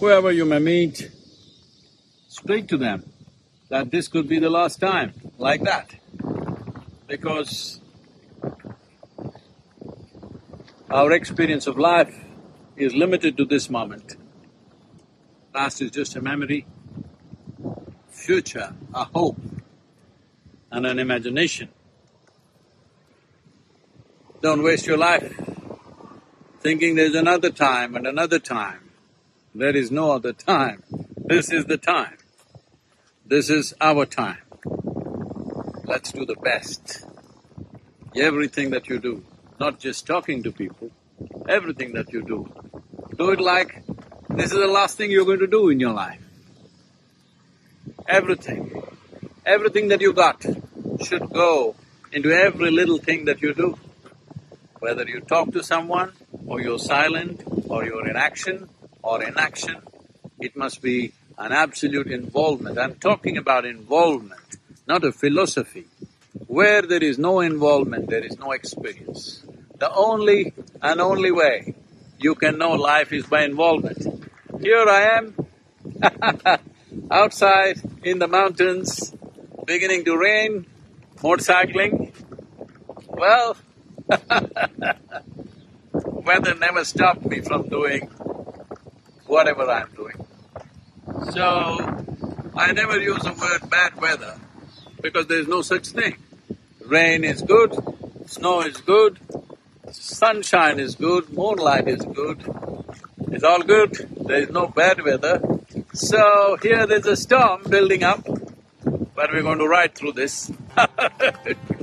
whoever you may meet, speak to them that this could be the last time, like that. Because our experience of life is limited to this moment. Past is just a memory, future a hope and an imagination. Don't waste your life thinking there's another time and another time. There is no other time. This is the time. This is our time. Let's do the best. Everything that you do, not just talking to people, everything that you do, do it like this is the last thing you're going to do in your life. Everything, everything that you got should go into every little thing that you do. Whether you talk to someone, or you're silent, or you're in action, or inaction, it must be an absolute involvement. I'm talking about involvement, not a philosophy. Where there is no involvement, there is no experience. The only and only way you can know life is by involvement. Here I am, outside in the mountains, beginning to rain, motorcycling. Well, weather never stopped me from doing whatever I'm doing. So, I never use the word bad weather because there is no such thing. Rain is good, snow is good, sunshine is good, moonlight is good, it's all good, there is no bad weather. So here there's a storm building up, but we're going to ride through this.